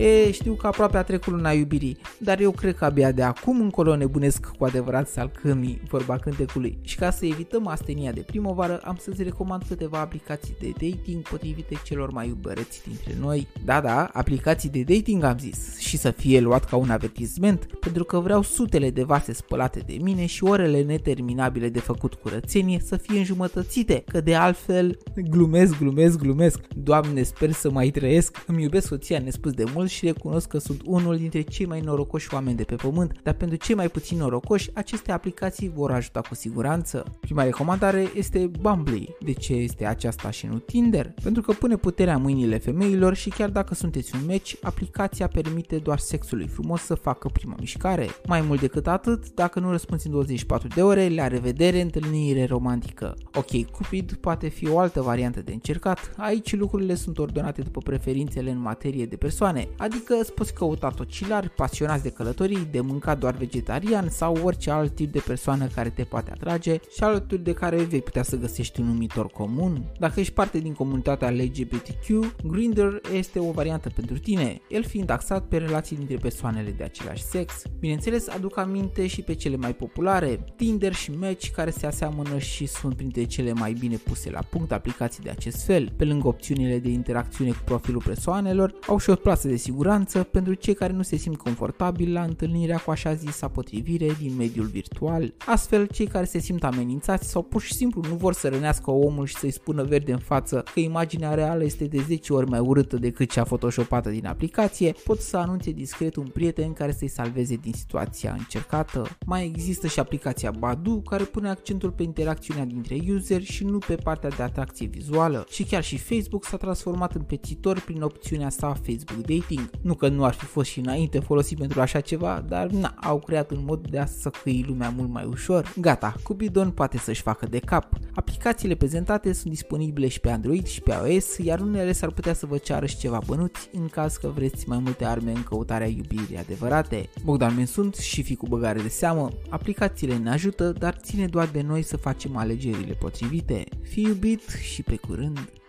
E, știu că aproape a trecut luna iubirii, dar eu cred că abia de acum încolo nebunesc cu adevărat salcâmii, vorba cântecului. Și ca să evităm astenia de primăvară, am să-ți recomand câteva aplicații de dating potrivite celor mai iubăreți dintre noi. Da, da, aplicații de dating am zis, și să fie luat ca un avertisment, pentru că vreau sutele de vase spălate de mine și orele neterminabile de făcut curățenie să fie înjumătățite, că de altfel glumesc, glumesc, glumesc. Doamne, sper să mai trăiesc. Îmi iubesc soția nespus de mult și recunosc că sunt unul dintre cei mai norocoși oameni de pe pământ, dar pentru cei mai puțin norocoși, aceste aplicații vor ajuta cu siguranță. Prima recomandare este Bumble. De ce este aceasta și nu Tinder? Pentru că pune puterea în mâinile femeilor și chiar dacă sunteți un match, aplicația permite doar sexului frumos să facă prima mișcare. Mai mult decât atât, dacă nu răspunzi în 24 de ore, la revedere, întâlnire romantică. Ok, Cupid poate fi o altă variantă de încercat, aici lucrurile sunt ordonate după preferințele în materie de persoane, adică îți poți căuta tocilari, pasionați de călătorii, de mâncat doar vegetarian sau orice alt tip de persoană care te poate atrage și alături de care vei putea să găsești un numitor comun. Dacă ești parte din comunitatea LGBTQ, Grindr este o variantă pentru tine, el fiind axat pe relații dintre persoanele de același sex. Bineînțeles, aduc aminte și pe cele mai populare, Tinder și Match care se aseamănă și sunt printre cele mai bine puse la punct aplicații de acest fel. Pe lângă opțiunile de interacțiune cu profilul persoanelor, au și o plasă de siguranță pentru cei care nu se simt confortabili la întâlnirea cu așa zisa potrivire din mediul virtual. Astfel, cei care se simt amenințați sau pur și simplu nu vor să rănească omul și să-i spună verde în față că imaginea reală este de 10 ori mai urâtă decât cea photoshopată din aplicație, pot să anunțe discret un prieten care să-i salveze din situația încercată. Mai există și aplicația Badu care pune accentul pe interacțiunea dintre user și nu pe partea de atracție vizuală. Și chiar și Facebook s-a transformat în petitor prin opțiunea sa Facebook Dating. Nu că nu ar fi fost și înainte folosit pentru așa ceva, dar na, au creat un mod de a săcăi lumea mult mai ușor. Gata, Cupidon poate să-și facă de cap. Aplicațiile prezentate sunt disponibile și pe Android și pe iOS, iar unele s-ar putea să vă ceară și ceva bănuți în caz că vreți mai multe arme în căutarea iubirii adevărate. Bogdan Men sunt și fi cu băgare de seamă, aplicațiile ne ajută, dar ține doar de noi să facem alegerile potrivite. Fi iubit și pe curând!